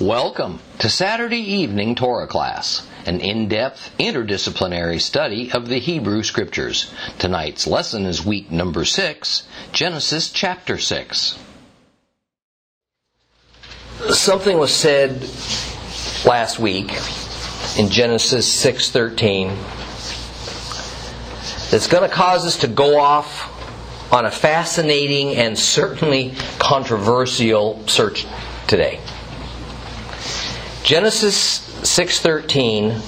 Welcome to Saturday Evening Torah Class, an in depth interdisciplinary study of the Hebrew Scriptures. Tonight's lesson is week number 6, Genesis chapter 6. Something was said last week in Genesis 6:13 that's going to cause us to go off on a fascinating and certainly controversial search today. Genesis 6:13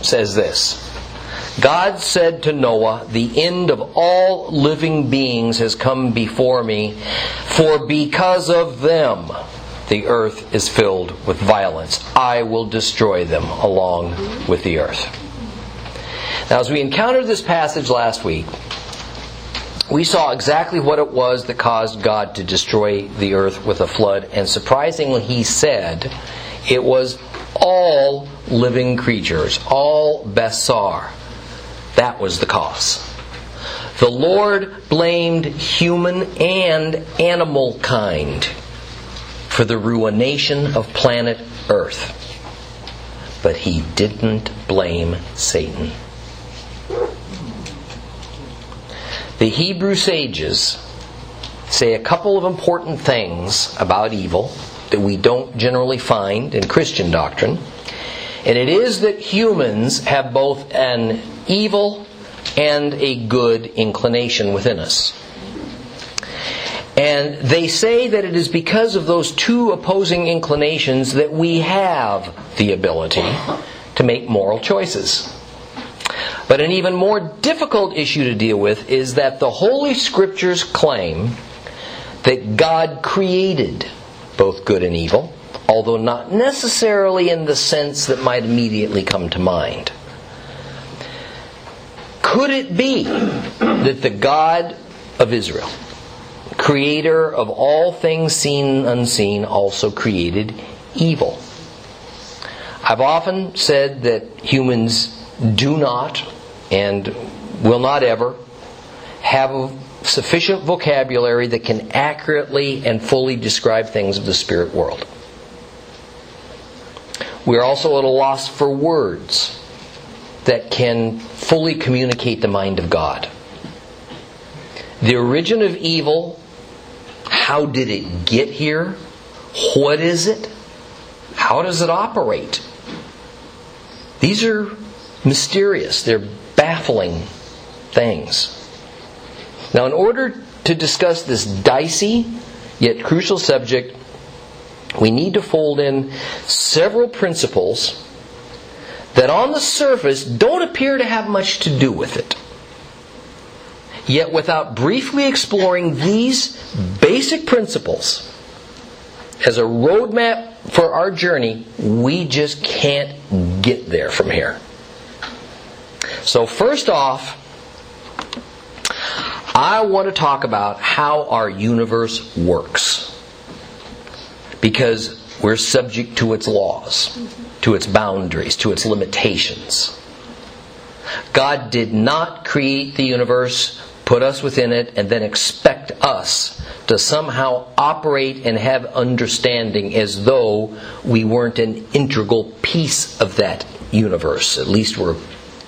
says this. God said to Noah, "The end of all living beings has come before me, for because of them the earth is filled with violence. I will destroy them along with the earth." Now, as we encountered this passage last week, we saw exactly what it was that caused God to destroy the earth with a flood, and surprisingly, He said, it was all living creatures, all Besar. That was the cause. The Lord blamed human and animal kind for the ruination of planet Earth. But he didn't blame Satan. The Hebrew sages say a couple of important things about evil that we don't generally find in Christian doctrine. And it is that humans have both an evil and a good inclination within us. And they say that it is because of those two opposing inclinations that we have the ability to make moral choices. But an even more difficult issue to deal with is that the Holy Scriptures claim that God created both good and evil, although not necessarily in the sense that might immediately come to mind. Could it be that the God of Israel, creator of all things seen and unseen, also created evil? I've often said that humans do not and will not ever have sufficient vocabulary that can accurately and fully describe things of the spirit world. We are also at a loss for words that can fully communicate the mind of God. The origin of evil, how did it get here? What is it? How does it operate? These are mysterious, they're baffling things. Now, in order to discuss this dicey yet crucial subject, we need to fold in several principles that on the surface don't appear to have much to do with it. Yet, without briefly exploring these basic principles as a roadmap for our journey, we just can't get there from here. So, first off, I want to talk about how our universe works. Because we're subject to its laws, to its boundaries, to its limitations. God did not create the universe, put us within it, and then expect us to somehow operate and have understanding as though we weren't an integral piece of that universe. At least we're a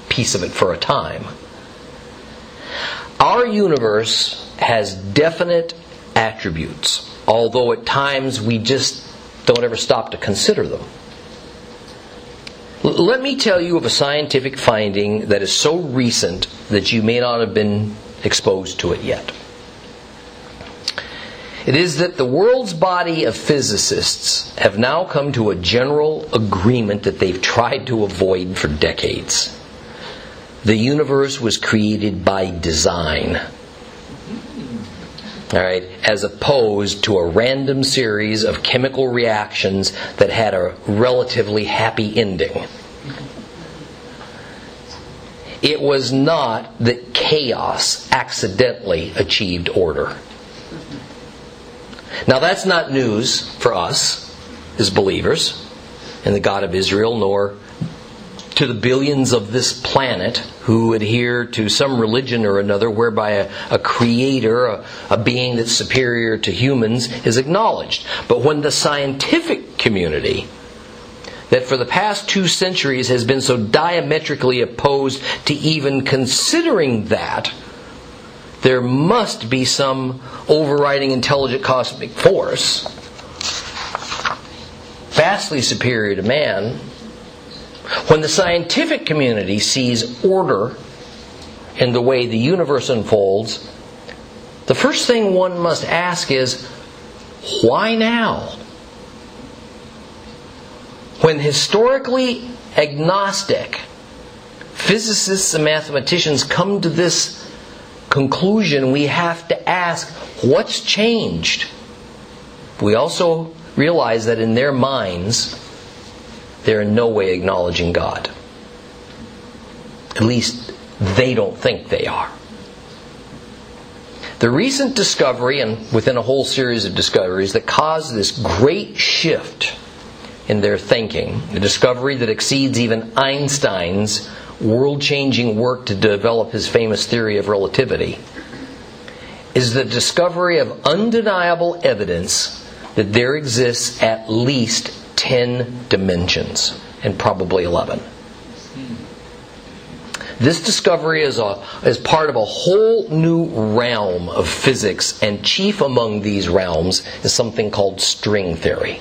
piece of it for a time. Our universe has definite attributes, although at times we just don't ever stop to consider them. Let me tell you of a scientific finding that is so recent that you may not have been exposed to it yet. It is that the world's body of physicists have now come to a general agreement that they've tried to avoid for decades. The universe was created by design. All right, as opposed to a random series of chemical reactions that had a relatively happy ending. It was not that chaos accidentally achieved order. Now, that's not news for us as believers in the God of Israel, nor to the billions of this planet who adhere to some religion or another whereby a, a creator, a, a being that's superior to humans, is acknowledged. But when the scientific community that for the past two centuries has been so diametrically opposed to even considering that, there must be some overriding intelligent cosmic force vastly superior to man. When the scientific community sees order in the way the universe unfolds, the first thing one must ask is, why now? When historically agnostic physicists and mathematicians come to this conclusion, we have to ask, what's changed? We also realize that in their minds, they're in no way acknowledging God. At least they don't think they are. The recent discovery, and within a whole series of discoveries, that caused this great shift in their thinking, a discovery that exceeds even Einstein's world changing work to develop his famous theory of relativity, is the discovery of undeniable evidence that there exists at least 10 dimensions, and probably 11. This discovery is, a, is part of a whole new realm of physics, and chief among these realms is something called string theory.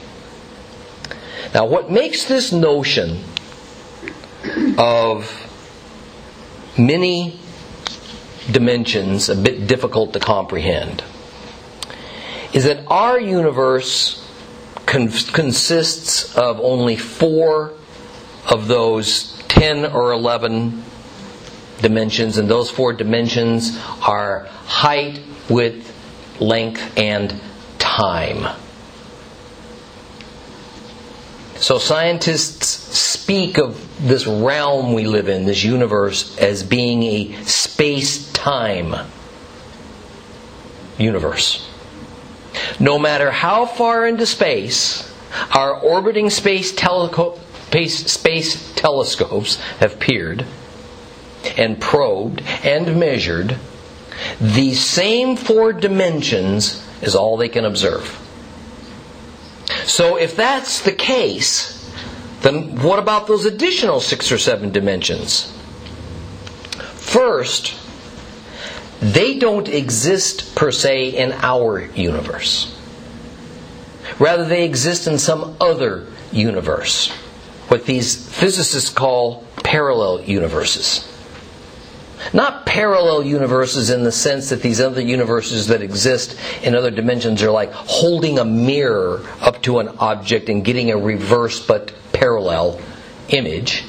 Now, what makes this notion of many dimensions a bit difficult to comprehend is that our universe con- consists of only four of those 10 or 11 dimensions, and those four dimensions are height, width, length, and time. So scientists speak of this realm we live in, this universe, as being a space time universe. No matter how far into space our orbiting space, teleco- space telescopes have peered, and probed and measured, the same four dimensions is all they can observe. So if that's the case, then what about those additional six or seven dimensions? First, they don't exist per se in our universe. Rather, they exist in some other universe, what these physicists call parallel universes. Not parallel universes in the sense that these other universes that exist in other dimensions are like holding a mirror up to an object and getting a reverse but parallel image.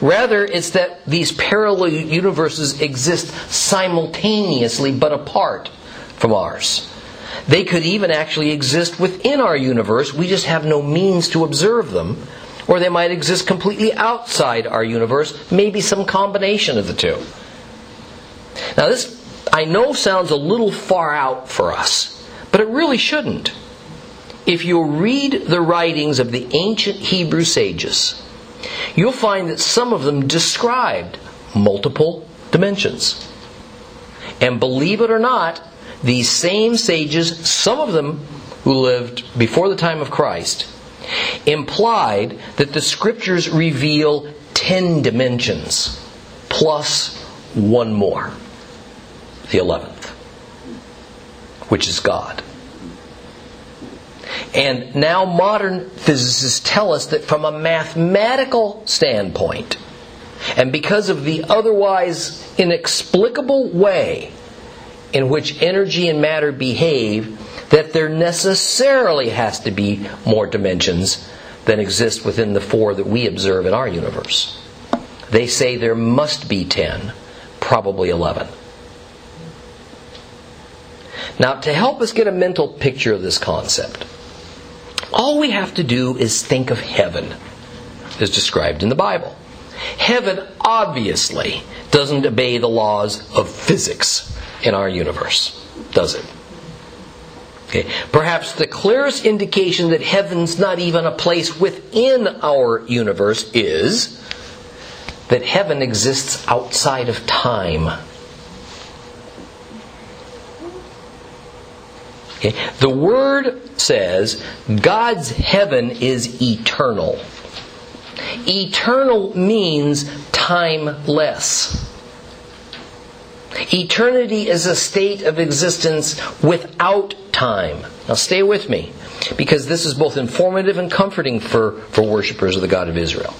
Rather, it's that these parallel universes exist simultaneously but apart from ours. They could even actually exist within our universe, we just have no means to observe them. Or they might exist completely outside our universe, maybe some combination of the two. Now, this I know sounds a little far out for us, but it really shouldn't. If you read the writings of the ancient Hebrew sages, you'll find that some of them described multiple dimensions. And believe it or not, these same sages, some of them who lived before the time of Christ, implied that the scriptures reveal ten dimensions plus one more, the eleventh, which is God. And now modern physicists tell us that from a mathematical standpoint, and because of the otherwise inexplicable way in which energy and matter behave, that there necessarily has to be more dimensions than exist within the four that we observe in our universe. They say there must be 10, probably 11. Now, to help us get a mental picture of this concept, all we have to do is think of heaven as described in the Bible. Heaven obviously doesn't obey the laws of physics in our universe, does it? Okay. Perhaps the clearest indication that heaven's not even a place within our universe is that heaven exists outside of time. Okay? The Word says God's heaven is eternal. Eternal means timeless. Eternity is a state of existence without time. Now, stay with me, because this is both informative and comforting for, for worshippers of the God of Israel.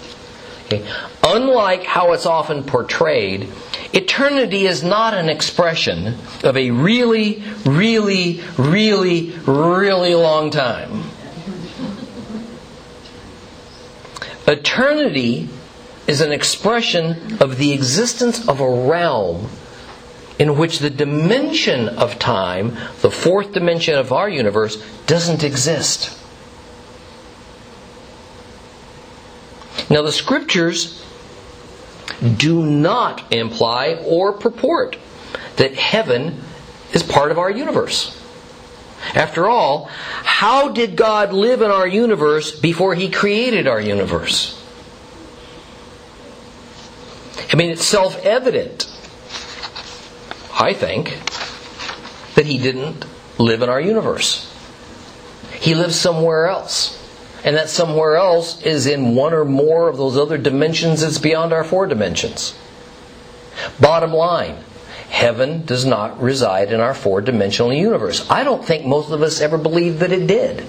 Okay? Unlike how it's often portrayed, eternity is not an expression of a really, really, really, really long time. Eternity is an expression of the existence of a realm in which the dimension of time, the fourth dimension of our universe, doesn't exist. Now, the scriptures do not imply or purport that heaven is part of our universe. After all, how did God live in our universe before He created our universe? I mean, it's self evident, I think, that He didn't live in our universe. He lives somewhere else. And that somewhere else is in one or more of those other dimensions that's beyond our four dimensions. Bottom line, heaven does not reside in our four dimensional universe. I don't think most of us ever believed that it did.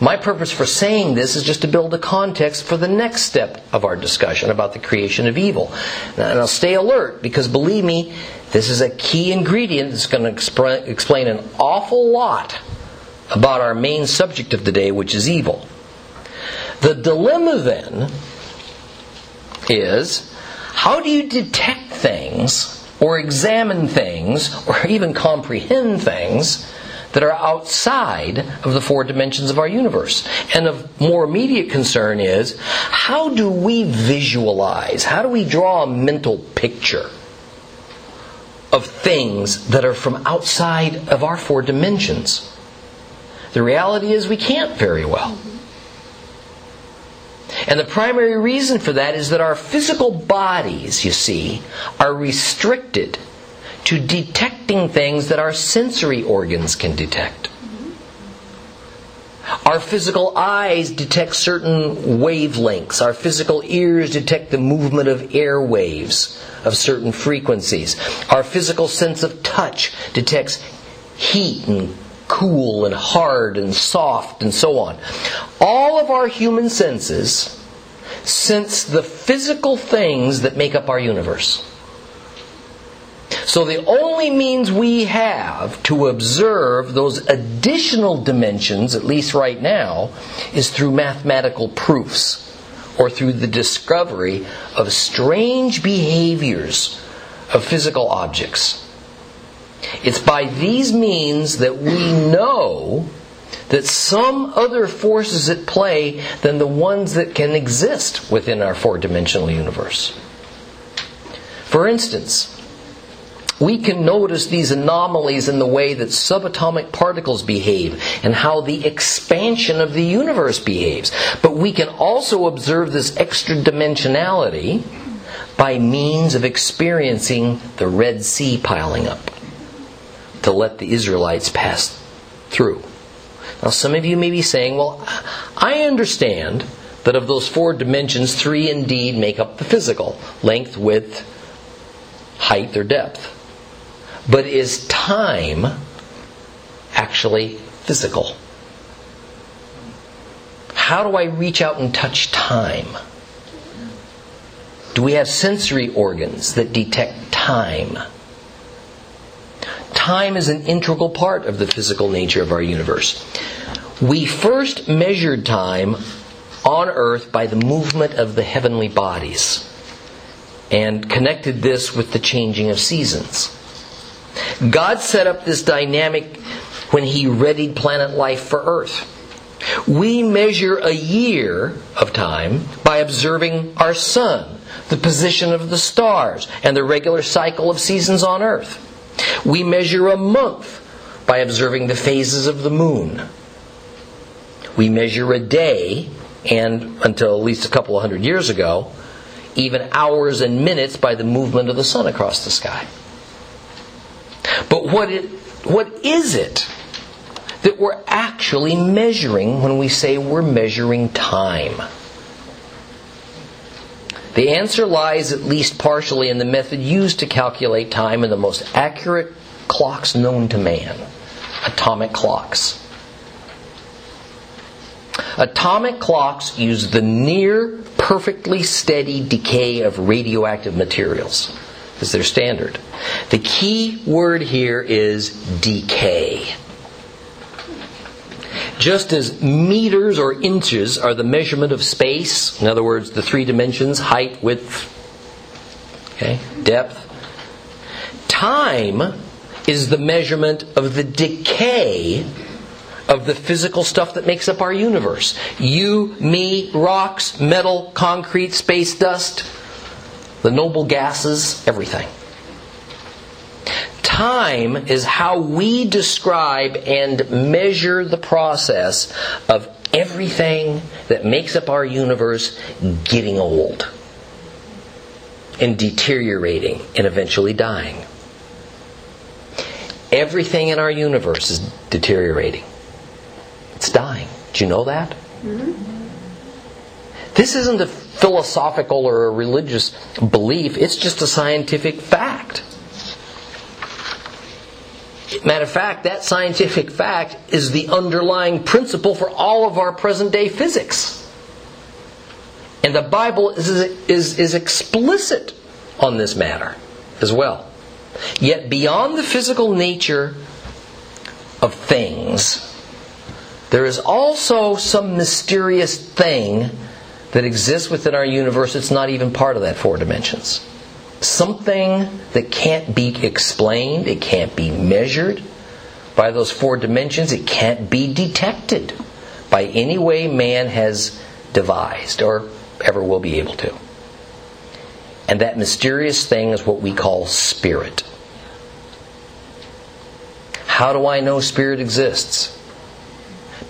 My purpose for saying this is just to build a context for the next step of our discussion about the creation of evil. Now, stay alert because believe me, this is a key ingredient that's going to explain an awful lot about our main subject of the day, which is evil. The dilemma then is how do you detect things or examine things or even comprehend things that are outside of the four dimensions of our universe. And of more immediate concern is how do we visualize, how do we draw a mental picture of things that are from outside of our four dimensions? The reality is we can't very well. And the primary reason for that is that our physical bodies, you see, are restricted to detecting things that our sensory organs can detect. Our physical eyes detect certain wavelengths. Our physical ears detect the movement of air waves of certain frequencies. Our physical sense of touch detects heat and cool and hard and soft and so on. All of our human senses sense the physical things that make up our universe. So the only means we have to observe those additional dimensions, at least right now, is through mathematical proofs or through the discovery of strange behaviors of physical objects. It's by these means that we know that some other forces at play than the ones that can exist within our four dimensional universe. For instance, we can notice these anomalies in the way that subatomic particles behave and how the expansion of the universe behaves. But we can also observe this extra dimensionality by means of experiencing the Red Sea piling up to let the Israelites pass through. Now, some of you may be saying, well, I understand that of those four dimensions, three indeed make up the physical length, width, height, or depth. But is time actually physical? How do I reach out and touch time? Do we have sensory organs that detect time? Time is an integral part of the physical nature of our universe. We first measured time on earth by the movement of the heavenly bodies and connected this with the changing of seasons. God set up this dynamic when He readied planet life for Earth. We measure a year of time by observing our sun, the position of the stars, and the regular cycle of seasons on Earth. We measure a month by observing the phases of the moon. We measure a day, and until at least a couple of hundred years ago, even hours and minutes by the movement of the sun across the sky. But what it what is it that we're actually measuring when we say we're measuring time? The answer lies at least partially in the method used to calculate time in the most accurate clocks known to man atomic clocks. Atomic clocks use the near perfectly steady decay of radioactive materials as their standard. The key word here is decay. Just as meters or inches are the measurement of space, in other words, the three dimensions height, width, okay, depth, time is the measurement of the decay of the physical stuff that makes up our universe. You, me, rocks, metal, concrete, space dust, the noble gases, everything. Time is how we describe and measure the process of everything that makes up our universe getting old and deteriorating and eventually dying. Everything in our universe is deteriorating. It's dying. Do you know that? Mm-hmm. This isn't a philosophical or a religious belief, it's just a scientific fact. Matter of fact, that scientific fact is the underlying principle for all of our present day physics. And the Bible is, is, is explicit on this matter as well. Yet, beyond the physical nature of things, there is also some mysterious thing that exists within our universe that's not even part of that four dimensions. Something that can't be explained, it can't be measured by those four dimensions, it can't be detected by any way man has devised or ever will be able to. And that mysterious thing is what we call spirit. How do I know spirit exists?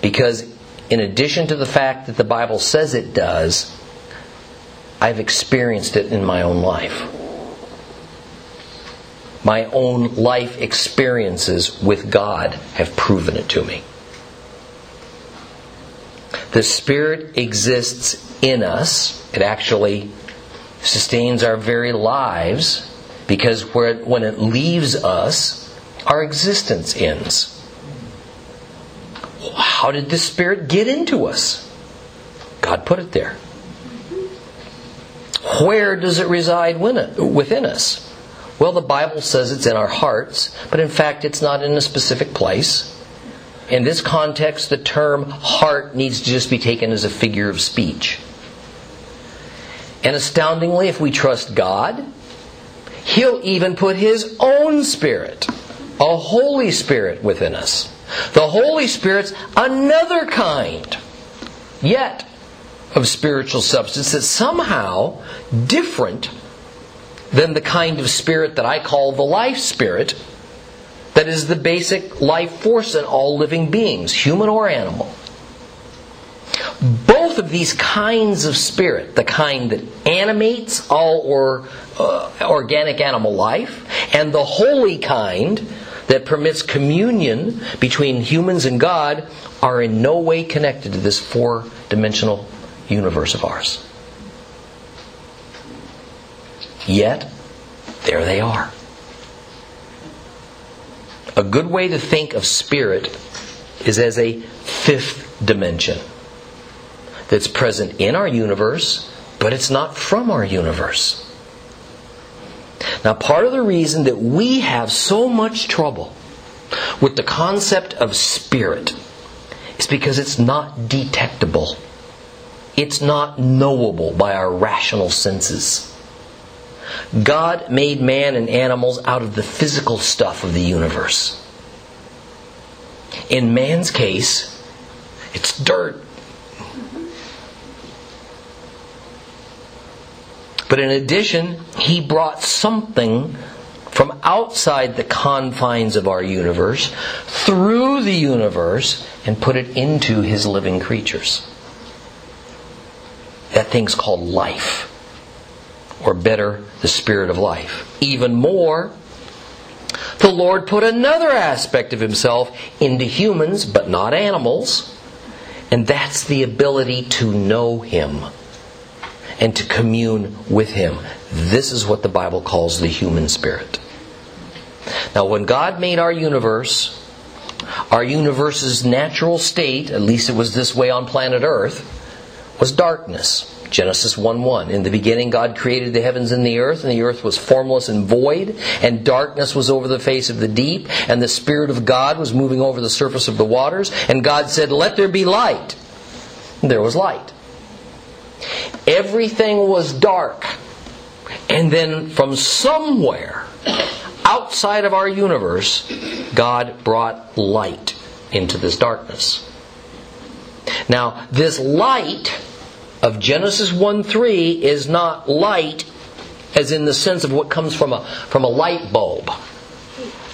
Because, in addition to the fact that the Bible says it does, I've experienced it in my own life. My own life experiences with God have proven it to me. The Spirit exists in us. It actually sustains our very lives because when it leaves us, our existence ends how did the Spirit get into us? God put it there. Where does it reside within us? Well, the Bible says it's in our hearts, but in fact, it's not in a specific place. In this context, the term heart needs to just be taken as a figure of speech. And astoundingly, if we trust God, He'll even put His own Spirit, a Holy Spirit, within us. The Holy Spirit's another kind, yet, of spiritual substance that's somehow different than the kind of spirit that I call the life spirit, that is the basic life force in all living beings, human or animal. Both of these kinds of spirit, the kind that animates all or, uh, organic animal life, and the holy kind that permits communion between humans and God are in no way connected to this four dimensional universe of ours. Yet, there they are. A good way to think of spirit is as a fifth dimension that's present in our universe, but it's not from our universe. Now, part of the reason that we have so much trouble with the concept of spirit is because it's not detectable. It's not knowable by our rational senses. God made man and animals out of the physical stuff of the universe. In man's case, it's dirt But in addition, he brought something from outside the confines of our universe through the universe and put it into his living creatures. That thing's called life, or better, the spirit of life. Even more, the Lord put another aspect of himself into humans, but not animals. And that's the ability to know him and to commune with him. This is what the Bible calls the human spirit. Now, when God made our universe, our universe's natural state, at least it was this way on planet Earth, was darkness. Genesis 1 1. In the beginning, God created the heavens and the earth, and the earth was formless and void, and darkness was over the face of the deep, and the Spirit of God was moving over the surface of the waters. And God said, Let there be light. And there was light. Everything was dark. And then from somewhere outside of our universe, God brought light into this darkness. Now, this light of Genesis 1 3 is not light as in the sense of what comes from a, from a light bulb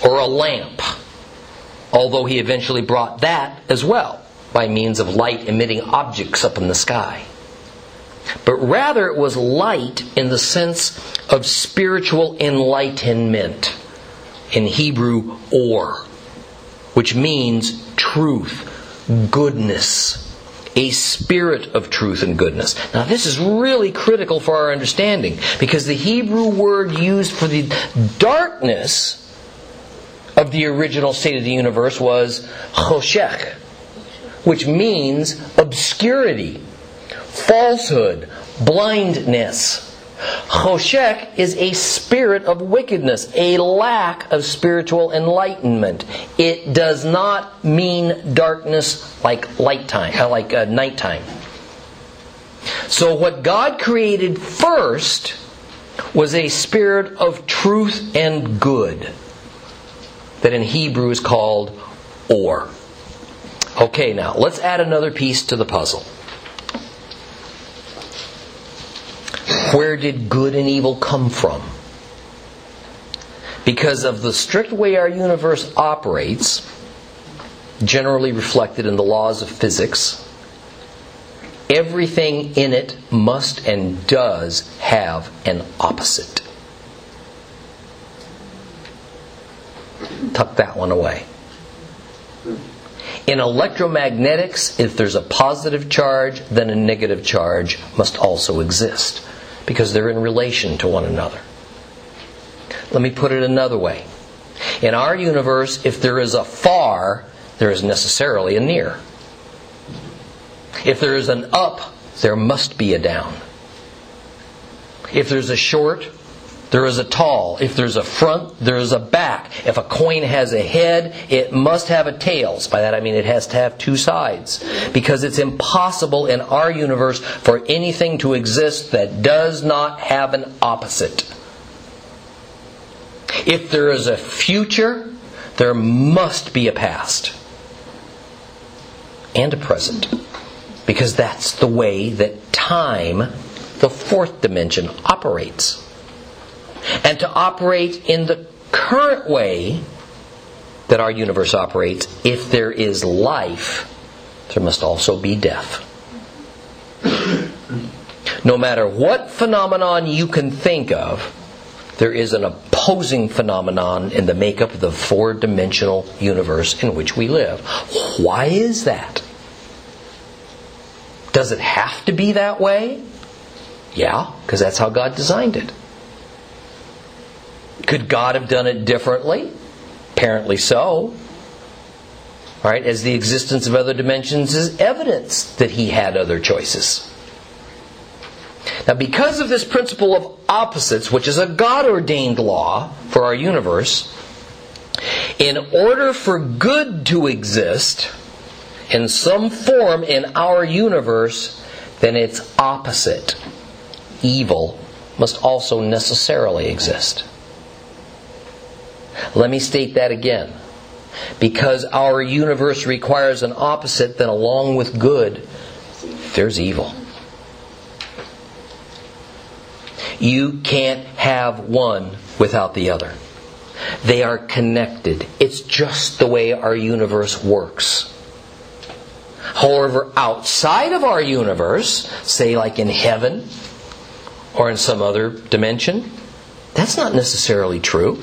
or a lamp, although he eventually brought that as well by means of light emitting objects up in the sky. But rather, it was light in the sense of spiritual enlightenment. In Hebrew, or, which means truth, goodness, a spirit of truth and goodness. Now, this is really critical for our understanding because the Hebrew word used for the darkness of the original state of the universe was choshech, which means obscurity, falsehood, blindness. Choshech is a spirit of wickedness, a lack of spiritual enlightenment. It does not mean darkness like light time, uh, like uh, nighttime. So what God created first was a spirit of truth and good that in Hebrew is called or. Okay, now let's add another piece to the puzzle. Where did good and evil come from? Because of the strict way our universe operates, generally reflected in the laws of physics, everything in it must and does have an opposite. Tuck that one away. In electromagnetics, if there's a positive charge, then a negative charge must also exist because they're in relation to one another. Let me put it another way. In our universe, if there is a far, there is necessarily a near. If there is an up, there must be a down. If there's a short, there is a tall. If there's a front, there is a back. If a coin has a head, it must have a tails. By that I mean it has to have two sides. Because it's impossible in our universe for anything to exist that does not have an opposite. If there is a future, there must be a past and a present. Because that's the way that time, the fourth dimension, operates and to operate in the current way that our universe operates, if there is life, there must also be death. no matter what phenomenon you can think of, there is an opposing phenomenon in the makeup of the four dimensional universe in which we live. Why is that? Does it have to be that way? Yeah, because that's how God designed it. Could God have done it differently? Apparently so. Right, as the existence of other dimensions is evidence that he had other choices. Now, because of this principle of opposites, which is a God ordained law for our universe, in order for good to exist in some form in our universe, then its opposite, evil, must also necessarily exist. Let me state that again. Because our universe requires an opposite, then along with good, there's evil. You can't have one without the other. They are connected. It's just the way our universe works. However, outside of our universe, say like in heaven or in some other dimension, that's not necessarily true.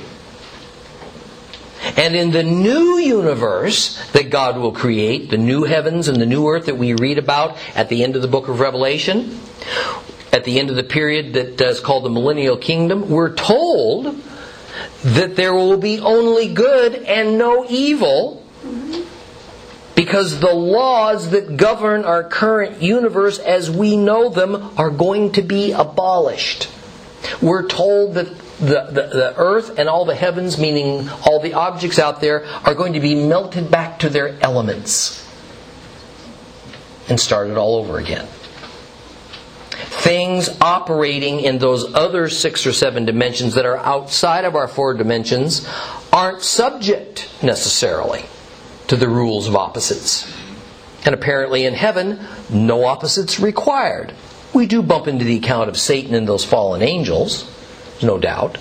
And in the new universe that God will create, the new heavens and the new earth that we read about at the end of the book of Revelation, at the end of the period that uh, is called the millennial kingdom, we're told that there will be only good and no evil because the laws that govern our current universe as we know them are going to be abolished. We're told that the, the, the, earth and all the heavens, meaning all the objects out there, are going to be melted back to their elements and started all over again. Things operating in those other six or seven dimensions that are outside of our four dimensions aren't subject necessarily to the rules of opposites. And apparently in heaven, no opposites required. We do bump into the account of Satan and those fallen angels, no doubt.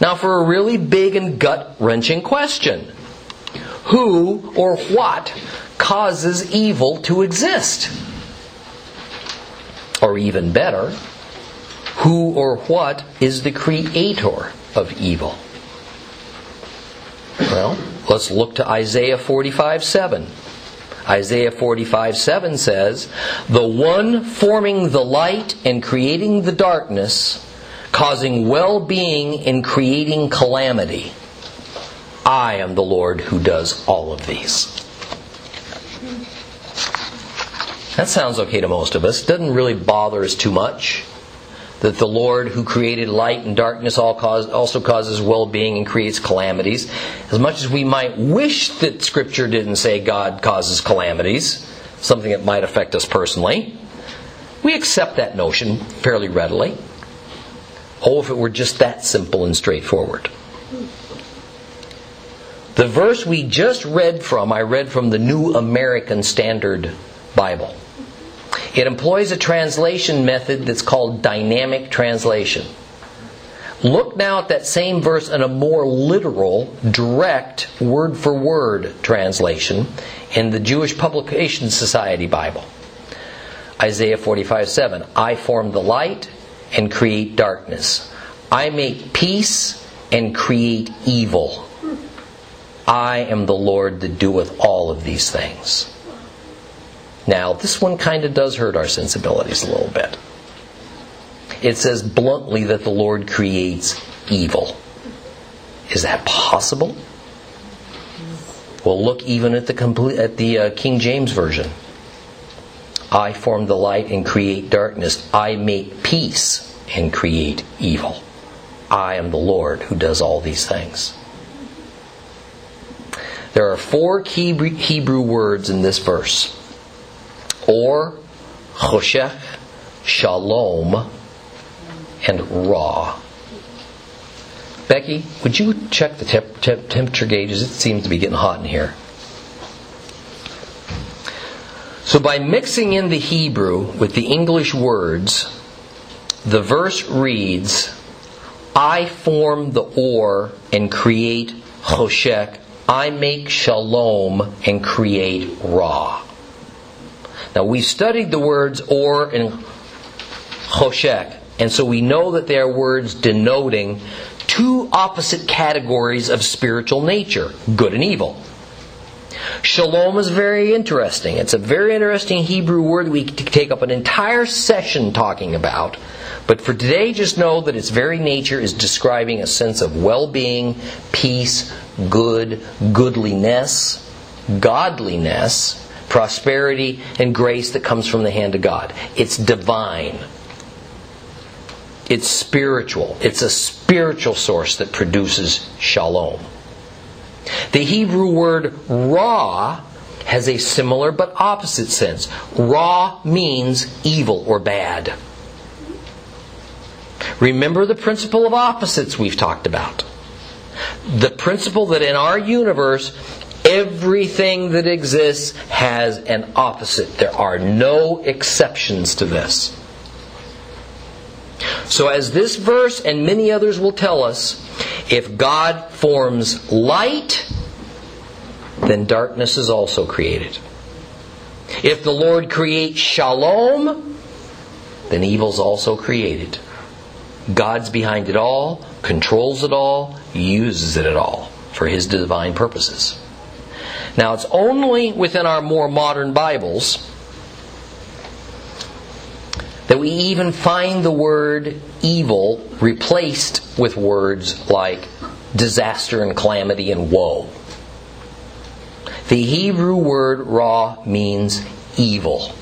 Now, for a really big and gut wrenching question Who or what causes evil to exist? Or even better, who or what is the creator of evil? Well, let's look to Isaiah 45 7. Isaiah 45 7 says, The one forming the light and creating the darkness, causing well being and creating calamity. I am the Lord who does all of these. That sounds okay to most of us. Doesn't really bother us too much that the Lord who created light and darkness also causes well being and creates calamities. As much as we might wish that Scripture didn't say God causes calamities, something that might affect us personally, we accept that notion fairly readily. Oh, if it were just that simple and straightforward. The verse we just read from, I read from the New American Standard Bible. It employs a translation method that's called dynamic translation. Look now at that same verse in a more literal, direct, word for word translation in the Jewish Publication Society Bible. Isaiah 45 7. I form the light and create darkness. I make peace and create evil. I am the Lord that doeth all of these things. Now, this one kind of does hurt our sensibilities a little bit. It says bluntly that the Lord creates evil. Is that possible? Well, look even at the complete, at the uh, King James version. I form the light and create darkness. I make peace and create evil. I am the Lord who does all these things. There are four key Hebrew words in this verse or choshech, shalom, and ra. Becky, would you check the temp- temp- temperature gauges? It seems to be getting hot in here. So, by mixing in the Hebrew with the English words, the verse reads, I form the or and create choshech. I make shalom and create ra. Now, we studied the words or and choshech, and so we know that they are words denoting two opposite categories of spiritual nature good and evil. Shalom is very interesting. It's a very interesting Hebrew word we take up an entire session talking about. But for today, just know that its very nature is describing a sense of well being, peace, good, goodliness, godliness, prosperity and grace that comes from the hand of God. It's divine. It's spiritual. It's a spiritual source that produces shalom. The Hebrew word ra has a similar but opposite sense. Ra means evil or bad. Remember the principle of opposites we've talked about. The principle that in our universe, Everything that exists has an opposite. There are no exceptions to this. So, as this verse and many others will tell us, if God forms light, then darkness is also created. If the Lord creates shalom, then evil is also created. God's behind it all, controls it all, uses it at all. for his divine purposes. Now, it's only within our more modern Bibles that we even find the word evil replaced with words like disaster and calamity and woe. The Hebrew word ra means evil.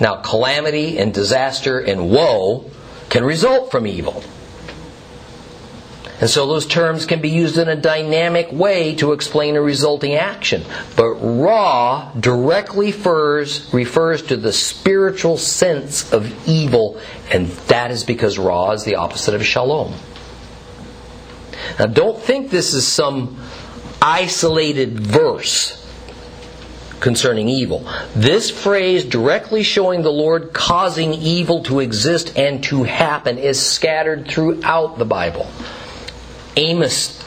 Now, calamity and disaster and woe can result from evil. And so those terms can be used in a dynamic way to explain a resulting action. But Ra directly refers, refers to the spiritual sense of evil, and that is because Ra is the opposite of Shalom. Now don't think this is some isolated verse concerning evil. This phrase, directly showing the Lord causing evil to exist and to happen, is scattered throughout the Bible. Amos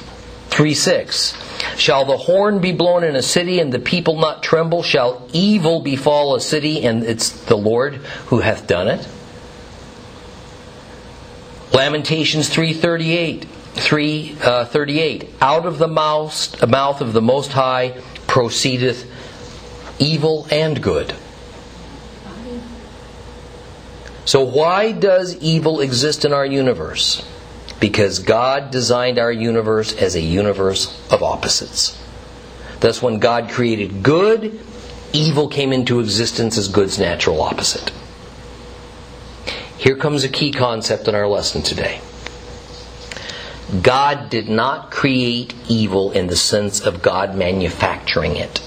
3 6. Shall the horn be blown in a city and the people not tremble? Shall evil befall a city and it's the Lord who hath done it? Lamentations 338. 338 uh, out of the mouth, mouth of the most high proceedeth evil and good so why does evil exist in our universe because God designed our universe as a universe of opposites. Thus, when God created good, evil came into existence as good's natural opposite. Here comes a key concept in our lesson today. God did not create evil in the sense of God manufacturing it.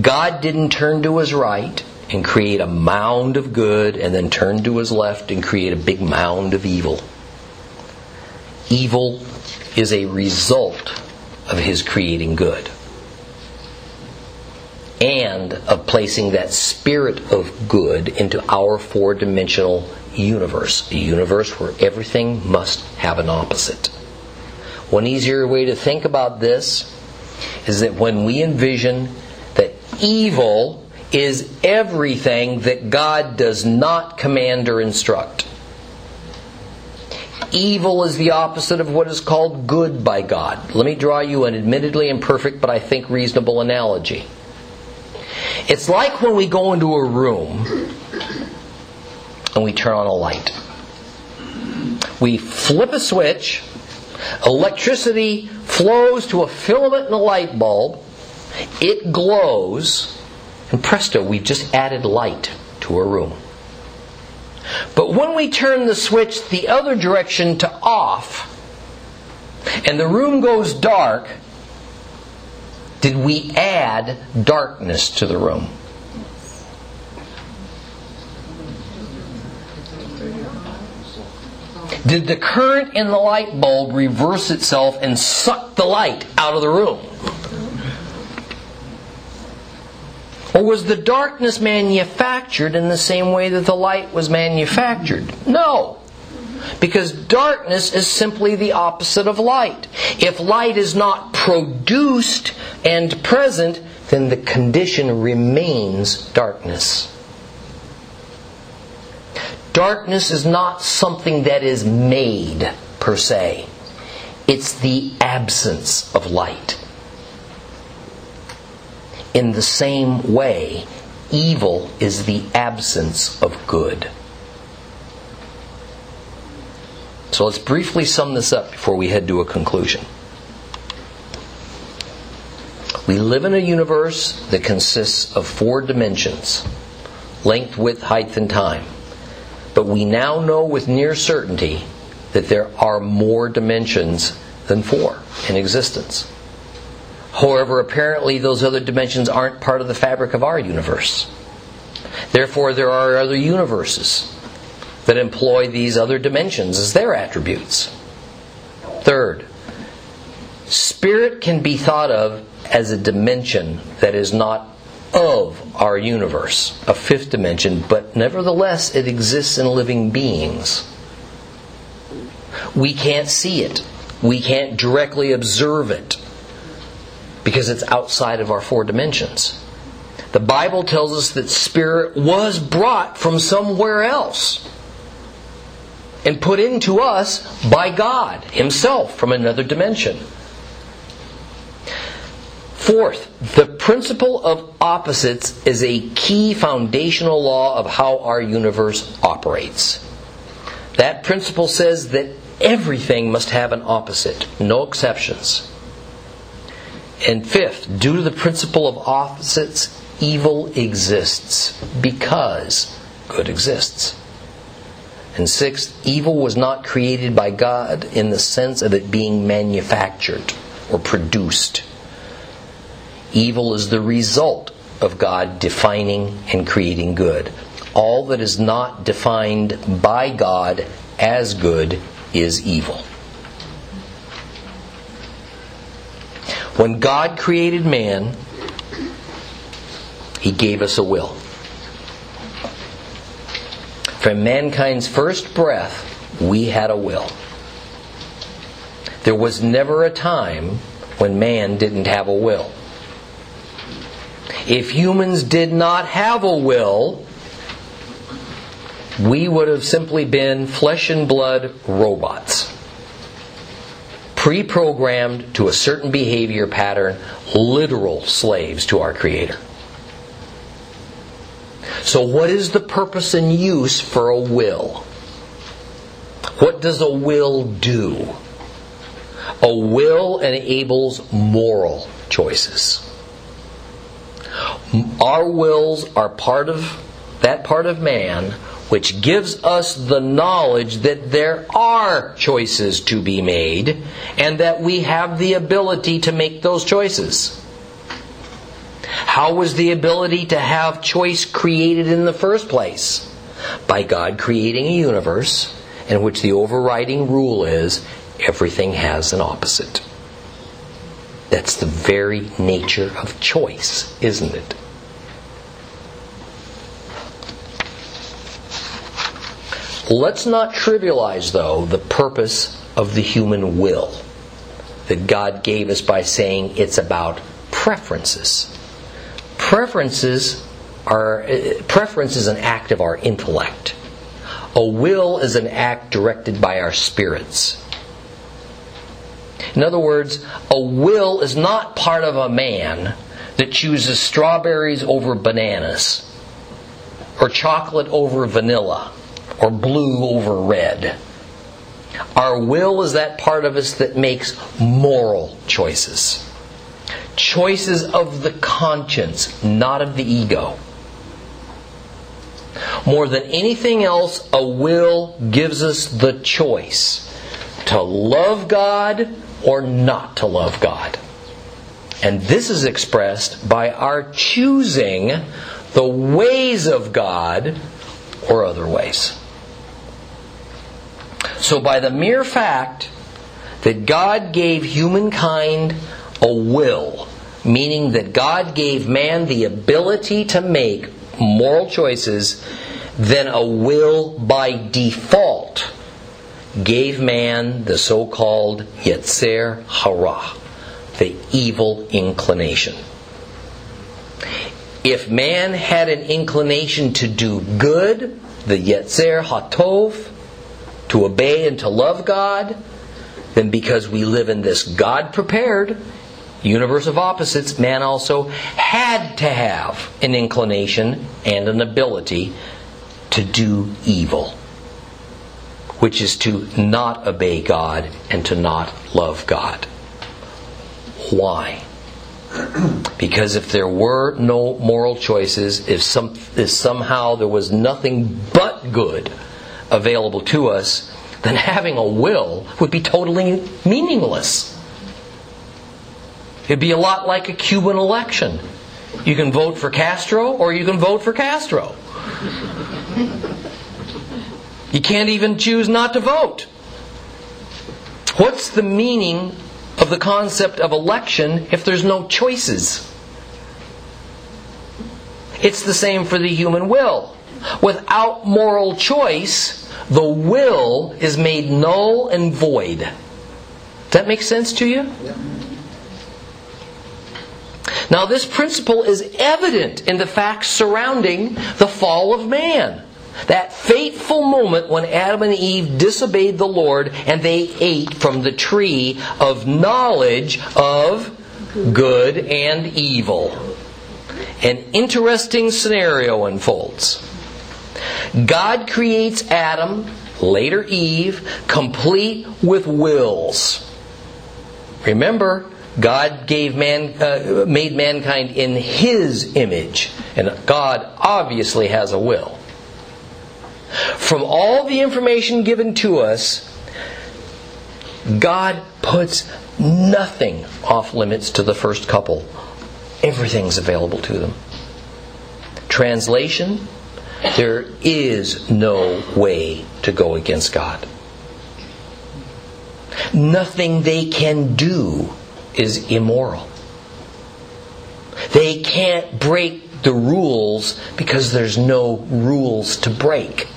God didn't turn to his right and create a mound of good and then turn to his left and create a big mound of evil. Evil is a result of his creating good and of placing that spirit of good into our four dimensional universe, a universe where everything must have an opposite. One easier way to think about this is that when we envision that evil is everything that God does not command or instruct. Evil is the opposite of what is called good by God. Let me draw you an admittedly imperfect but I think reasonable analogy. It's like when we go into a room and we turn on a light. We flip a switch, electricity flows to a filament in a light bulb, it glows, and presto, we've just added light to a room. But when we turn the switch the other direction to off, and the room goes dark, did we add darkness to the room? Did the current in the light bulb reverse itself and suck the light out of the room? Or was the darkness manufactured in the same way that the light was manufactured? No. Because darkness is simply the opposite of light. If light is not produced and present, then the condition remains darkness. Darkness is not something that is made per se. It's the absence of light. In the same way, evil is the absence of good. So let's briefly sum this up before we head to a conclusion. We live in a universe that consists of four dimensions length, width, height, and time. But we now know with near certainty that there are more dimensions than four in existence. However, apparently those other dimensions aren't part of the fabric of our universe. Therefore, there are other universes that employ these other dimensions as their attributes. Third, spirit can be thought of as a dimension that is not of our universe, a fifth dimension, but nevertheless it exists in living beings. We can't see it, we can't directly observe it because it's outside of our four dimensions. The Bible tells us that spirit was brought from somewhere else. and put into us by God Himself from another dimension. Fourth, the principle of opposites is a key foundational law of how our universe operates. That principle says that everything must have an opposite, no exceptions. And fifth, due to the principle of opposites, evil exists because good exists. And sixth, evil was not created by God in the sense of it being manufactured or produced. Evil is the result of God defining and creating good. All that is not defined by God as good is evil. When God created man, he gave us a will. From mankind's first breath, we had a will. There was never a time when man didn't have a will. If humans did not have a will, we would have simply been flesh and blood robots. Pre programmed to a certain behavior pattern, literal slaves to our Creator. So, what is the purpose and use for a will? What does a will do? A will enables moral choices. Our wills are part of that part of man which gives us the knowledge that there are choices to be made and that we have the ability to make those choices. How was the ability to have choice created in the first place? By God creating a universe in which the overriding rule is everything has an opposite. That's the very nature of choice, isn't it? Let's not trivialize, though, the purpose of the human will that God gave us by saying it's about preferences. Preferences are preference is an act of our intellect. A will is an act directed by our spirits. In other words, a will is not part of a man that chooses strawberries over bananas, or chocolate over vanilla, or blue over red. Our will is that part of us that makes moral choices. Choices of the conscience, not of the ego. More than anything else, a will gives us the choice to love God or not to love God. And this is expressed by our choosing the ways of God or other ways. So, by the mere fact that God gave humankind a will, meaning that God gave man the ability to make moral choices, then a will by default gave man the so called Yetzer Hara, the evil inclination. If man had an inclination to do good, the Yetzer Hatov, to obey and to love God, then because we live in this God prepared universe of opposites, man also had to have an inclination and an ability to do evil which is to not obey God and to not love God. Why? Because if there were no moral choices, if, some, if somehow there was nothing but good available to us, then having a will would be totally meaningless. It'd be a lot like a Cuban election. You can vote for Castro or you can vote for Castro. You can't even choose not to vote. What's the meaning of the concept of election if there's no choices? It's the same for the human will. Without moral choice, the will is made null and void. Does that make sense to you? Now, this principle is evident in the facts surrounding the fall of man. That fateful moment when Adam and Eve disobeyed the Lord and they ate from the tree of knowledge of good and evil. An interesting scenario unfolds. God creates Adam, later Eve, complete with wills. Remember, God gave man, uh, made mankind in His image, and God obviously has a will. From all the information given to us, God puts nothing off limits to the first couple. Everything's available to them. Translation There is no way to go against God. Nothing they can do is immoral. They can't break the rules because there's no rules to break.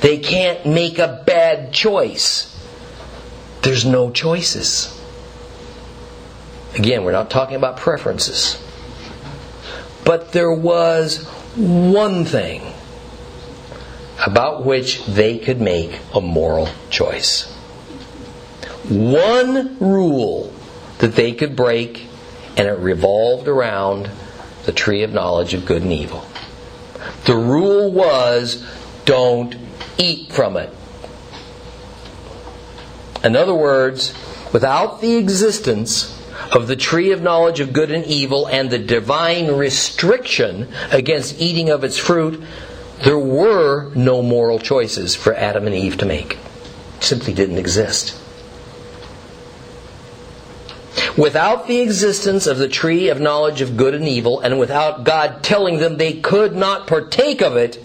They can't make a bad choice. There's no choices. Again, we're not talking about preferences. But there was one thing about which they could make a moral choice. One rule that they could break, and it revolved around the tree of knowledge of good and evil. The rule was don't eat from it. In other words, without the existence of the tree of knowledge of good and evil and the divine restriction against eating of its fruit, there were no moral choices for Adam and Eve to make. It simply didn't exist. Without the existence of the tree of knowledge of good and evil, and without God telling them they could not partake of it,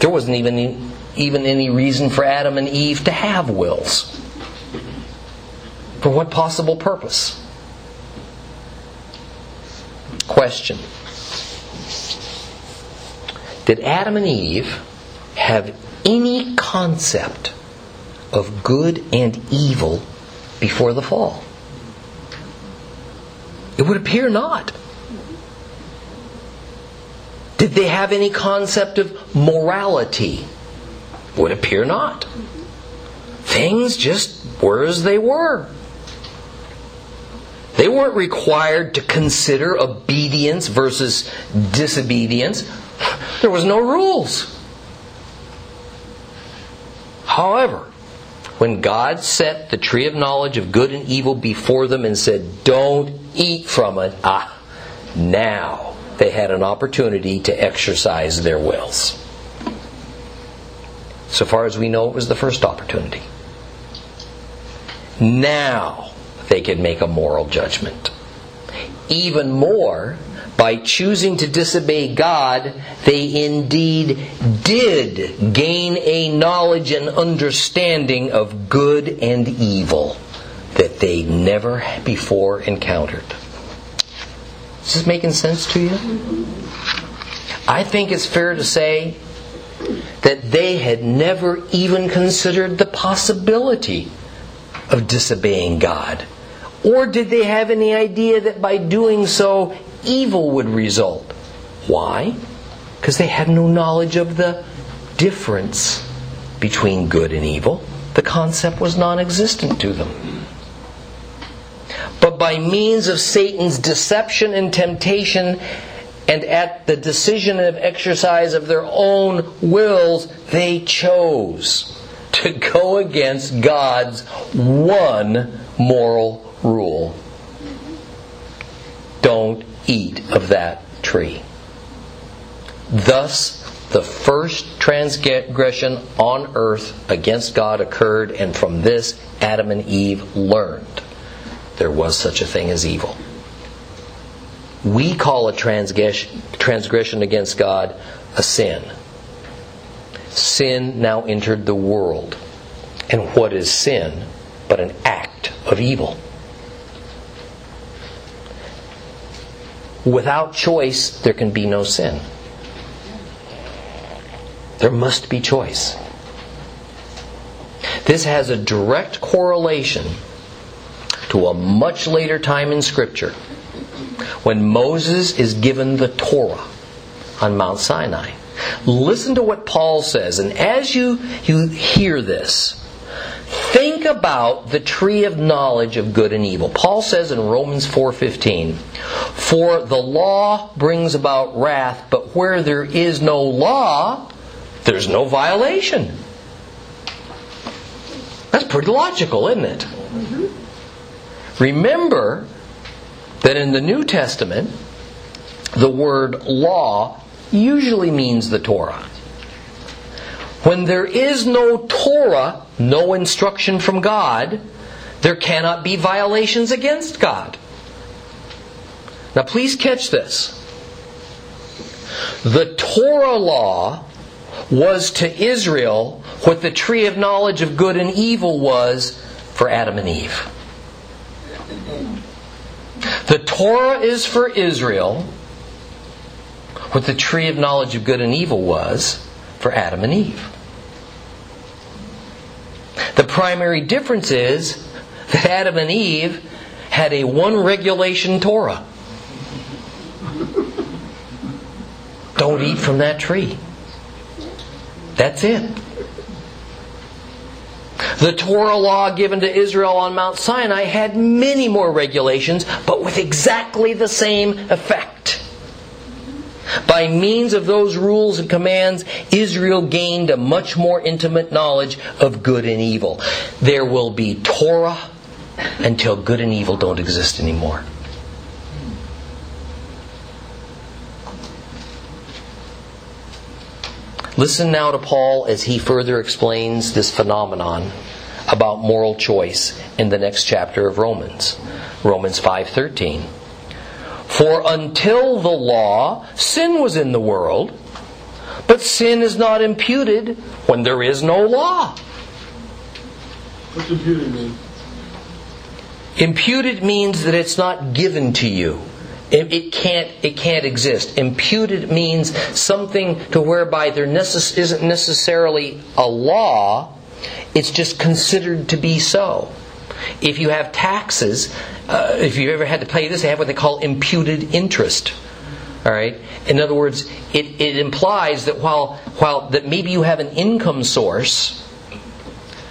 there wasn't even, even any reason for Adam and Eve to have wills. For what possible purpose? Question Did Adam and Eve have any concept of good and evil before the fall? It would appear not. Did they have any concept of morality? Would appear not. Things just were as they were. They weren't required to consider obedience versus disobedience. There was no rules. However, when God set the tree of knowledge of good and evil before them and said, Don't eat from it, ah, now they had an opportunity to exercise their wills. So far as we know, it was the first opportunity. Now they could make a moral judgment. Even more, by choosing to disobey God, they indeed did gain a knowledge and understanding of good and evil that they never before encountered. Is this making sense to you? I think it's fair to say that they had never even considered the possibility of disobeying God. Or did they have any idea that by doing so, evil would result? Why? Because they had no knowledge of the difference between good and evil. The concept was non existent to them but by means of Satan's deception and temptation, and at the decision of exercise of their own wills, they chose to go against God's one moral rule don't eat of that tree. Thus, the first transgression on earth against God occurred, and from this, Adam and Eve learned there was such a thing as evil. We call a transgression against God a sin. Sin now entered the world. And what is sin but an act of evil? Without choice, there can be no sin. There must be choice. This has a direct correlation to a much later time in Scripture when Moses is given the Torah, on Mount Sinai. Listen to what Paul says, and as you, you hear this, think about the tree of knowledge of good and evil. Paul says in Romans 4:15, "For the law brings about wrath, but where there is no law, there's no violation." That's pretty logical, isn't it? Mm-hmm. Remember that in the New Testament, the word law usually means the Torah. When there is no Torah, no instruction from God, there cannot be violations against God. Now, please catch this. The Torah law was to Israel what the tree of knowledge of good and evil was for Adam and Eve. The Torah is for Israel what the tree of knowledge of good and evil was for Adam and Eve. The primary difference is that Adam and Eve had a one regulation Torah. Don't eat from that tree. That's it. The Torah law given to Israel on Mount Sinai had many more regulations, but with exactly the same effect. By means of those rules and commands, Israel gained a much more intimate knowledge of good and evil. There will be Torah until good and evil don't exist anymore. Listen now to Paul as he further explains this phenomenon about moral choice in the next chapter of Romans. Romans 5:13. For until the law, sin was in the world, but sin is not imputed when there is no law. What's imputed mean? Imputed means that it's not given to you. It, it can't. It can't exist. Imputed means something to whereby there necess- isn't necessarily a law. It's just considered to be so. If you have taxes, uh, if you've ever had to pay this, they have what they call imputed interest. All right. In other words, it, it implies that while while that maybe you have an income source,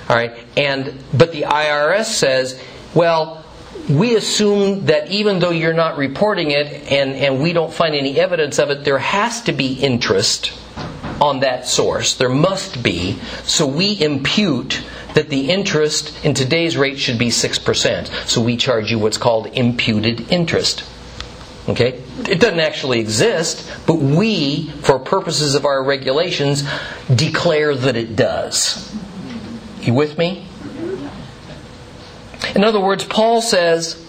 all right, and but the IRS says, well, we assume that even though you're not reporting it and, and we don't find any evidence of it, there has to be interest on that source. There must be. So we impute that the interest in today's rate should be 6%. So we charge you what's called imputed interest. Okay? It doesn't actually exist, but we, for purposes of our regulations, declare that it does. You with me? In other words, Paul says,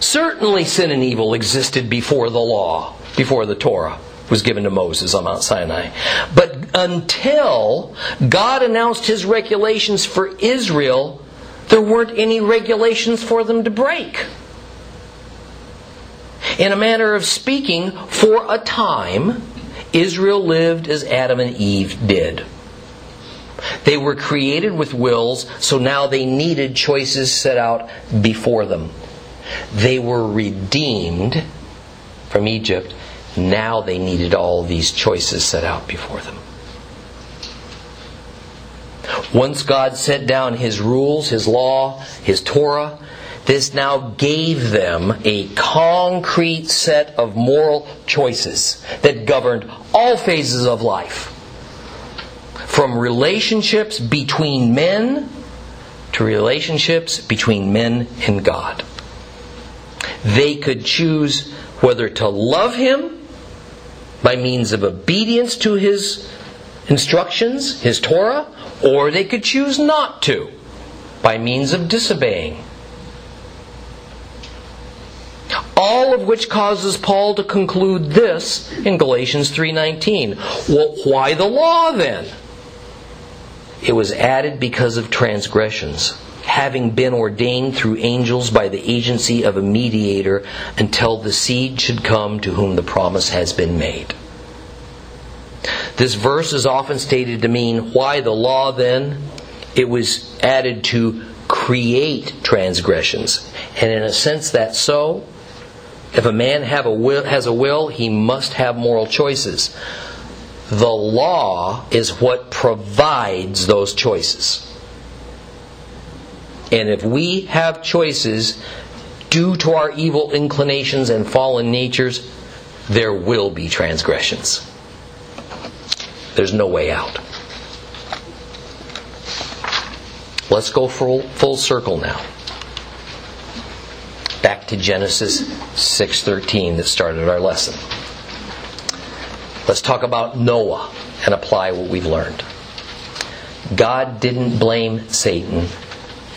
certainly sin and evil existed before the law, before the Torah was given to Moses on Mount Sinai. But until God announced his regulations for Israel, there weren't any regulations for them to break. In a manner of speaking, for a time, Israel lived as Adam and Eve did. They were created with wills, so now they needed choices set out before them. They were redeemed from Egypt. Now they needed all these choices set out before them. Once God set down His rules, His law, His Torah, this now gave them a concrete set of moral choices that governed all phases of life from relationships between men to relationships between men and God. They could choose whether to love Him by means of obedience to His instructions, His Torah, or they could choose not to by means of disobeying. All of which causes Paul to conclude this in Galatians 3:19. Well, why the law then? It was added because of transgressions, having been ordained through angels by the agency of a mediator until the seed should come to whom the promise has been made. This verse is often stated to mean why the law then? It was added to create transgressions. And in a sense, that's so. If a man have a will, has a will, he must have moral choices. The law is what provides those choices. And if we have choices due to our evil inclinations and fallen natures, there will be transgressions. There's no way out. Let's go full, full circle now. Back to Genesis 6:13 that started our lesson. Let's talk about Noah and apply what we've learned. God didn't blame Satan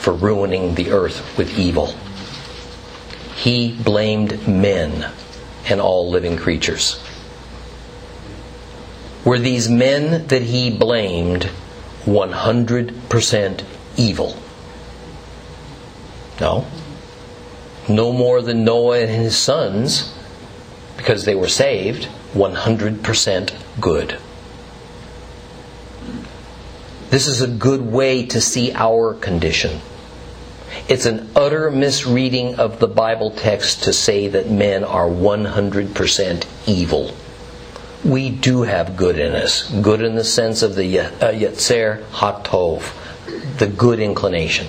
for ruining the earth with evil. He blamed men and all living creatures. Were these men that he blamed 100% evil? No. No more than Noah and his sons, because they were saved, 100% good. This is a good way to see our condition. It's an utter misreading of the Bible text to say that men are 100% evil. We do have good in us. Good in the sense of the uh, Yetzer Hatov, the good inclination.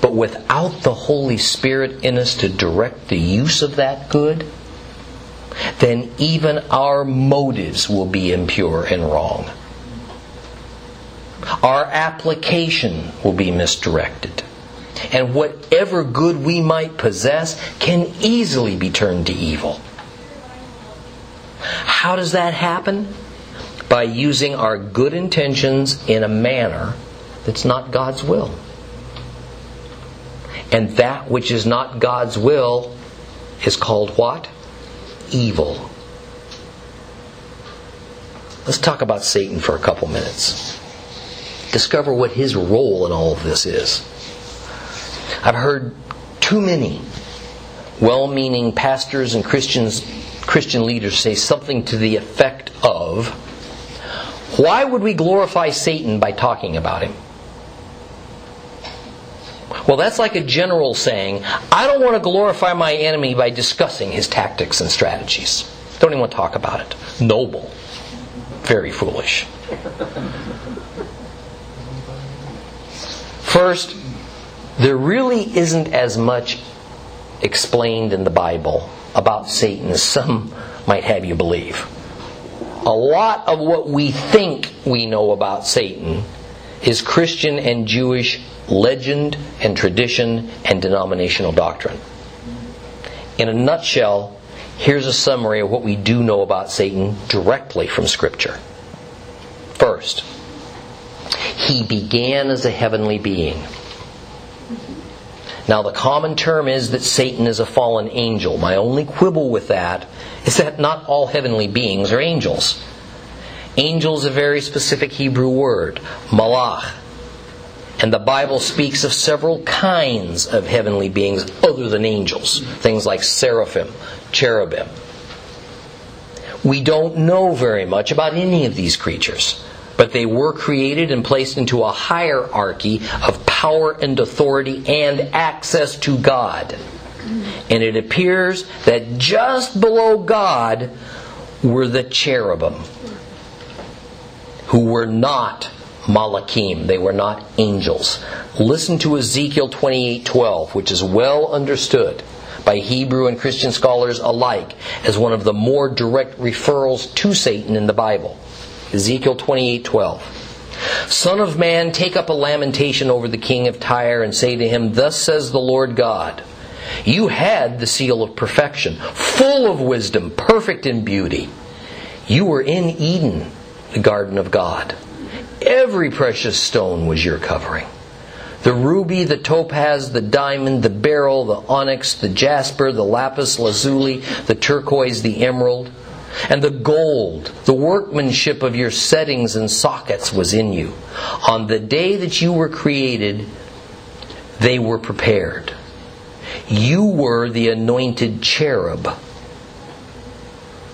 But without the Holy Spirit in us to direct the use of that good, then even our motives will be impure and wrong. Our application will be misdirected. And whatever good we might possess can easily be turned to evil. How does that happen? By using our good intentions in a manner that's not God's will. And that which is not God's will is called what? Evil. Let's talk about Satan for a couple minutes. Discover what his role in all of this is. I've heard too many well meaning pastors and Christians, Christian leaders say something to the effect of Why would we glorify Satan by talking about him? Well, that's like a general saying, I don't want to glorify my enemy by discussing his tactics and strategies. Don't even want to talk about it. Noble. Very foolish. First, there really isn't as much explained in the Bible about Satan as some might have you believe. A lot of what we think we know about Satan is Christian and Jewish legend and tradition and denominational doctrine. In a nutshell, here's a summary of what we do know about Satan directly from Scripture. First, he began as a heavenly being. Now, the common term is that Satan is a fallen angel. My only quibble with that is that not all heavenly beings are angels. Angel is a very specific Hebrew word, malach. And the Bible speaks of several kinds of heavenly beings other than angels, things like seraphim, cherubim. We don't know very much about any of these creatures but they were created and placed into a hierarchy of power and authority and access to God. And it appears that just below God were the cherubim, who were not malachim, they were not angels. Listen to Ezekiel 28:12, which is well understood by Hebrew and Christian scholars alike as one of the more direct referrals to Satan in the Bible. Ezekiel 28:12. Son of man, take up a lamentation over the king of Tyre and say to him, Thus says the Lord God, You had the seal of perfection, full of wisdom, perfect in beauty. You were in Eden, the garden of God. Every precious stone was your covering. The ruby, the topaz, the diamond, the beryl, the onyx, the jasper, the lapis lazuli, the turquoise, the emerald, and the gold, the workmanship of your settings and sockets was in you. On the day that you were created, they were prepared. You were the anointed cherub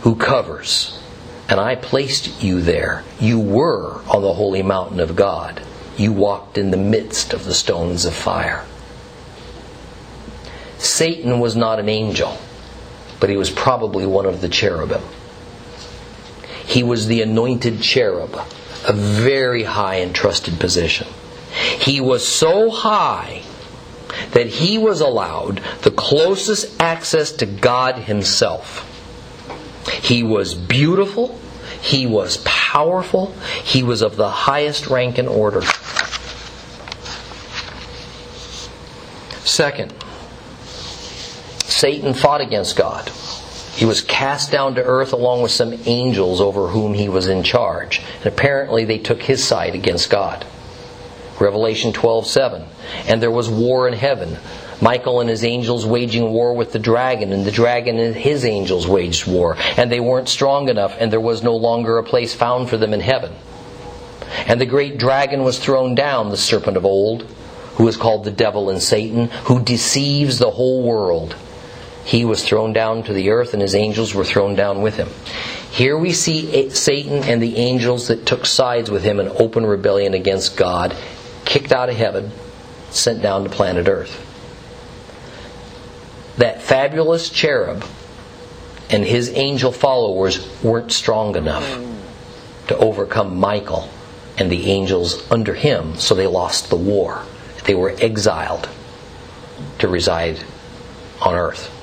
who covers, and I placed you there. You were on the holy mountain of God. You walked in the midst of the stones of fire. Satan was not an angel. but he was probably one of the cherubim. He was the anointed cherub, a very high and trusted position. He was so high that he was allowed the closest access to God Himself. He was beautiful, he was powerful, he was of the highest rank and order. Second, Satan fought against God. He was cast down to earth along with some angels over whom he was in charge. And apparently they took his side against God. Revelation 12:7. And there was war in heaven. Michael and his angels waging war with the dragon, and the dragon and his angels waged war. And they weren't strong enough, and there was no longer a place found for them in heaven. And the great dragon was thrown down, the serpent of old, who is called the devil and Satan, who deceives the whole world. He was thrown down to the earth, and his angels were thrown down with him. Here we see Satan and the angels that took sides with him in open rebellion against God, kicked out of heaven, sent down to planet Earth. That fabulous cherub and his angel followers weren't strong enough to overcome Michael and the angels under him, so they lost the war. They were exiled to reside on earth.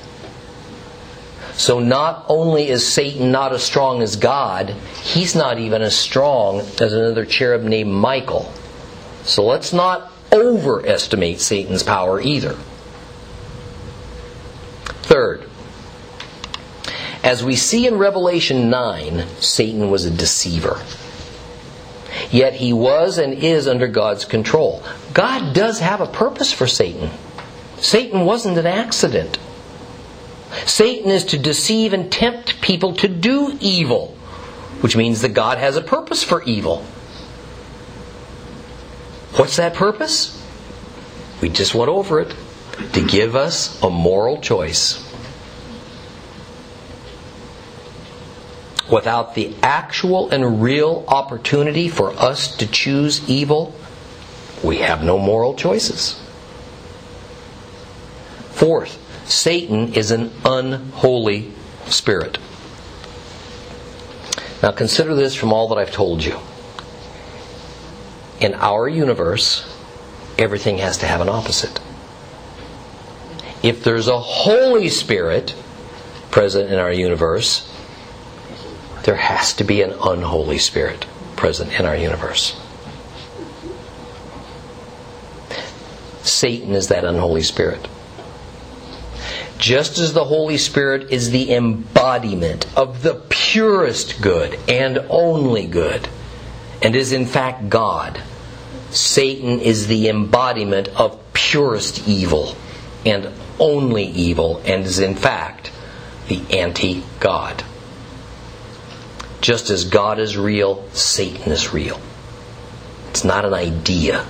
So not only is Satan not as strong as God, he's not even as strong as another cherub named Michael. So let's not overestimate Satan's power either. Third, as we see in Revelation 9, Satan was a deceiver. Yet he was and is under God's control. God does have a purpose for Satan. Satan wasn't an accident. Satan is to deceive and tempt people to do evil, which means that God has a purpose for evil. What's that purpose? We just went over it. To give us a moral choice. without the actual and real opportunity for us to choose evil, we have no moral choices. Fourth, Satan is an unholy spirit. Now consider this from all that I've told you. In our universe, everything has to have an opposite. If there's a Holy Spirit present in our universe, there has to be an unholy spirit present in our universe. Satan is that unholy spirit. Just as the Holy Spirit is the embodiment of the purest good and only good, and is in fact God, Satan is the embodiment of purest evil and only evil, and is in fact the anti God. Just as God is real, Satan is real. It's not an idea.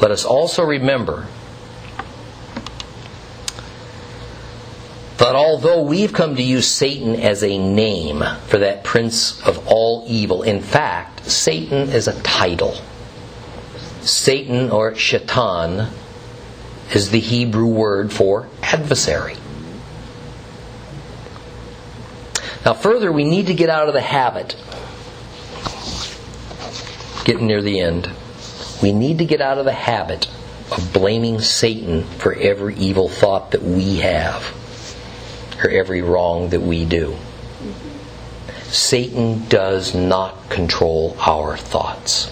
Let us also remember that although we've come to use Satan as a name for that prince of all evil, in fact, Satan is a title. Satan or shaitan is the Hebrew word for adversary. Now, further, we need to get out of the habit, getting near the end, we need to get out of the habit of blaming Satan for every evil thought that we have or every wrong that we do. Satan does not control our thoughts.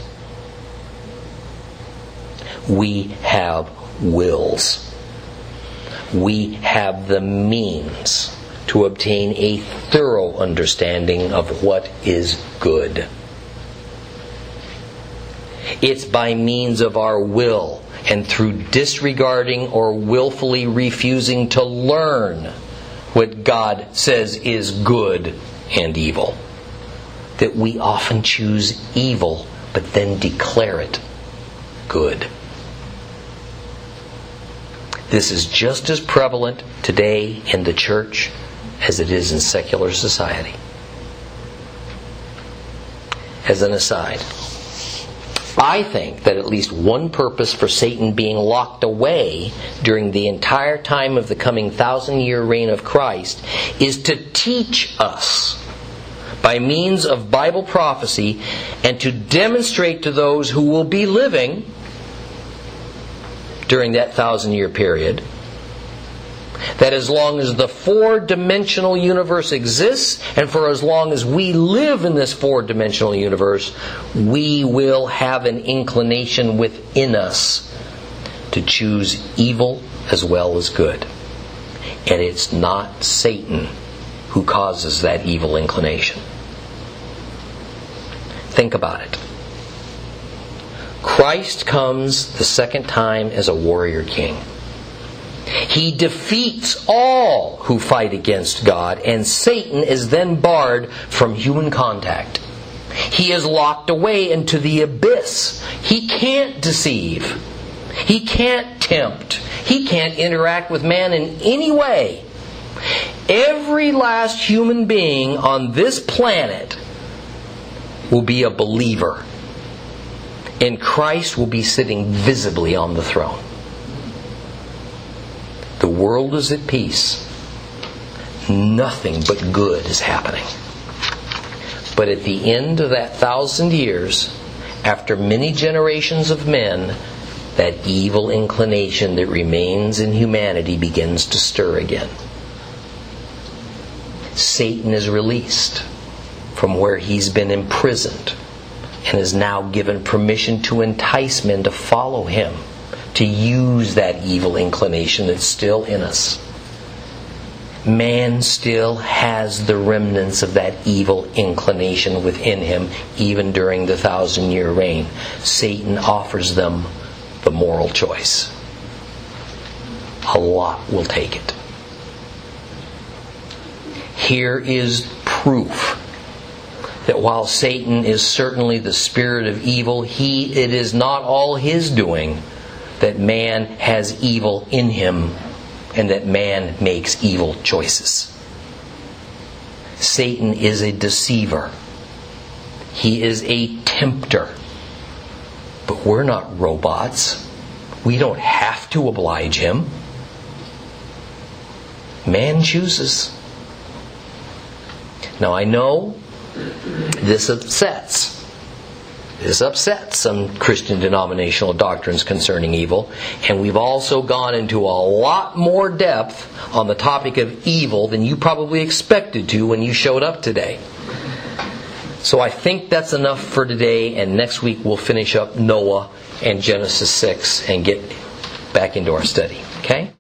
We have wills. We have the means to obtain a thorough understanding of what is good. It's by means of our will and through disregarding or willfully refusing to learn what God says is good and evil that we often choose evil but then declare it good. This is just as prevalent today in the church as it is in secular society. As an aside, I think that at least one purpose for Satan being locked away during the entire time of the coming thousand year reign of Christ is to teach us by means of Bible prophecy and to demonstrate to those who will be living during that thousand year period that as long as the four dimensional universe exists, and for as long as we live in this four dimensional universe, we will have an inclination within us to choose evil as well as good. And it's not Satan who causes that evil inclination. Think about it. Christ comes the second time as a warrior king. He defeats all who fight against God, and Satan is then barred from human contact. He is locked away into the abyss. He can't deceive. He can't tempt. He can't interact with man in any way. Every last human being on this planet will be a believer, and Christ will be sitting visibly on the throne. The world is at peace. Nothing but good is happening. But at the end of that thousand years, after many generations of men, that evil inclination that remains in humanity begins to stir again. Satan is released from where he's been imprisoned and is now given permission to entice men to follow him to use that evil inclination that's still in us. Man still has the remnants of that evil inclination within him, even during the thousand year reign. Satan offers them the moral choice. A lot will take it. Here is proof that while Satan is certainly the spirit of evil, he it is not all his doing that man has evil in him and that man makes evil choices. Satan is a deceiver. He is a tempter. But we're not robots. We don't have to oblige him. Man chooses. Now I know this upsets this upset some Christian denominational doctrines concerning evil, and we've also gone into a lot more depth on the topic of evil than you probably expected to when you showed up today. So I think that's enough for today, and next week we'll finish up Noah and Genesis 6 and get back into our study. Okay?